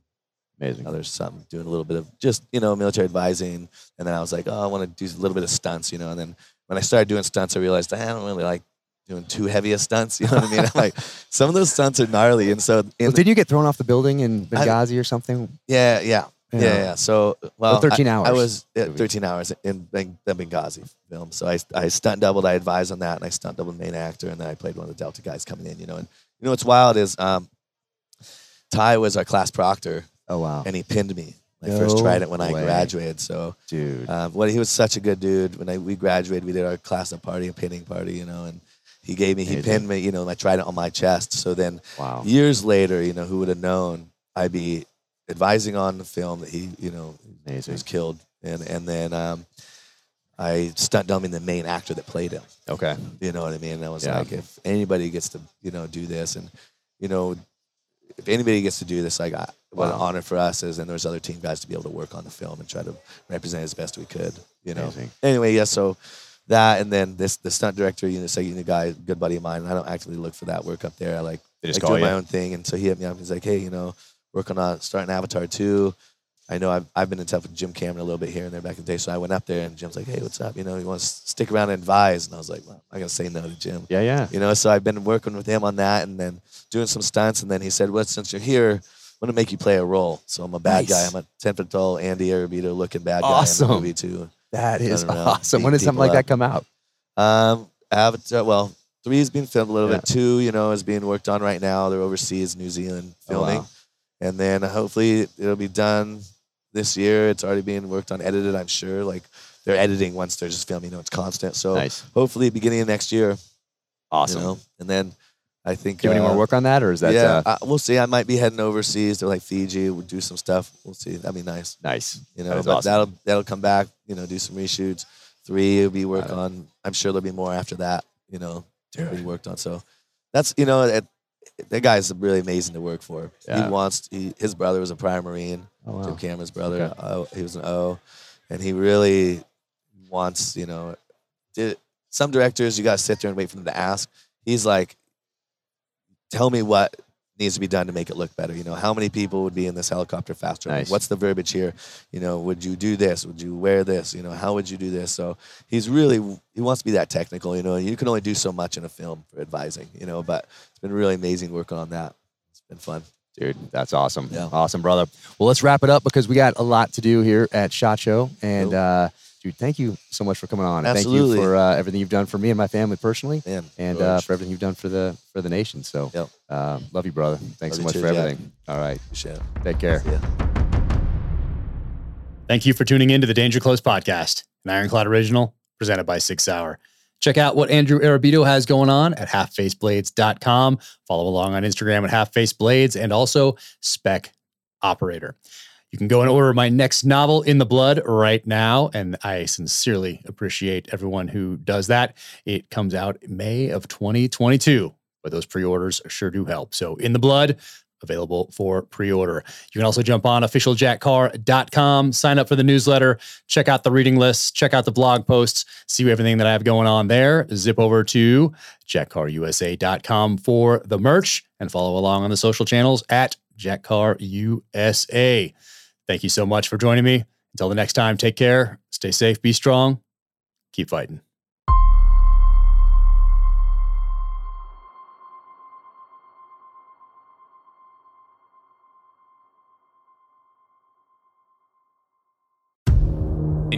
Amazing. others. Something doing a little bit of just you know military advising. And then I was like, oh, I want to do a little bit of stunts. You know, and then when I started doing stunts, I realized I don't really like doing too heavy of stunts. You know what I mean? I'm like, some of those stunts are gnarly, and so in Well, didn't you get thrown off the building in I- Benghazi or something? yeah, yeah. Yeah, yeah. So, well, 13 I, hours. I was Movie. 13 hours in Beng- the Benghazi film. So I, I stunt doubled. I advised on that, and I stunt doubled the main actor, and then I played one of the Delta guys coming in. You know, and you know what's wild is um, Ty was our class proctor, Oh wow, and he pinned me my first Trident when I graduated. So, dude. um, what he was such a good dude. When I, we graduated, we did our class up party, a pinning party. You know, and he gave me, he Amazing. pinned me. You know, and I Trident on my chest. So then wow. years later, you know, who would have known I'd be advising on the film that he, you know, Amazing. was killed, and and then um, I stunt dumbing the main actor that played him. Okay. You know what I mean? And I was Yeah. like, if anybody gets to, you know, do this, and you know, if anybody gets to do this, like, I, what an honor for us is, and there's other team guys to be able to work on the film and try to represent as best we could. You know. Amazing. Anyway, yeah. So that, and then this, the stunt director, you know, second unit guy, good buddy of mine. I don't actively look for that work up there. I like They just like call you. my own thing. And so he hit me up. He's like, hey, you know, working on starting Avatar 2. I know I've, I've been in touch with Jim Cameron a little bit here and there back in the day. So I went up there and Jim's like, hey, what's up? You know, you want to stick around and advise? And I was like, well, I got to say no to Jim. Yeah, yeah. You know, so I've been working with him on that and then doing some stunts. And then he said, well, since you're here, I'm going to make you play a role. So I'm a bad Nice. guy. I'm a 10 foot tall Andy Arrabito looking bad guy Awesome. in the movie too. That is awesome. Beat When does something like that come out? Um, Avatar. Well, three is being filmed a little Yeah. bit. Two, you know, is being worked on right now. They're overseas, New Zealand, Oh, filming, wow. And then hopefully it'll be done this year. It's already being worked on, edited. I'm sure. Like they're editing once they're just filming. You know, it's constant. So Nice. hopefully, beginning of next year. Awesome. You know, and then I think. Do you have any uh, more work on that, or is that yeah, uh, uh, we'll see. I might be heading overseas to like Fiji. We'll do some stuff. We'll see. That'd be nice. nice? You know, is but awesome. that'll that'll come back. You know, do some reshoots. Three will be work on. I'm sure there'll be more after that. You know, to be worked on. So that's you know, that guy's really amazing to work for. Yeah. He wants. He, his brother was a prior Marine. Oh, wow. Jim Cameron's brother. Okay. O, he was an O, and he really wants. You know, did, some directors you got to sit there and wait for them to ask. He's like, tell me what needs to be done to make it look better. You know, how many people would be in this helicopter faster? Nice. What's the verbiage here? You know, would you do this? Would you wear this? You know, how would you do this? So he's really he wants to be that technical. You know, you can only do so much in a film for advising. You know, but it's been really amazing working on that. It's been fun. Dude, that's awesome. Yeah. Awesome, brother. Well, let's wrap it up because we got a lot to do here at Shot Show. And, Cool. uh, dude, thank you so much for coming on. And Thank Absolutely. you for uh, everything you've done for me and my family personally, Man, and uh, for everything you've done for the for the nation. So, Yep. uh, love you, brother. Thanks Love so much too, for Jack. everything. All right, appreciate it. take care. Thank you for tuning in to the Danger Close podcast, an Ironclad original presented by Six Hour. Check out what Andrew Arrabito has going on at halffaceblades.com. Follow along on Instagram at halffaceblades and also Spec Operator. You can go and order my next novel, In the Blood, right now. And I sincerely appreciate everyone who does that. It comes out May of 2022, but those pre orders sure do help. So, In the Blood, available for pre-order. You can also jump on officialjackcarr.com, sign up for the newsletter, check out the reading lists, check out the blog posts, see everything that I have going on there. Zip over to jackcarrusa.com for the merch and follow along on the social channels at jackcarrusa. Thank you so much for joining me. Until the next time, take care, stay safe, be strong, keep fighting.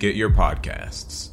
get your podcasts.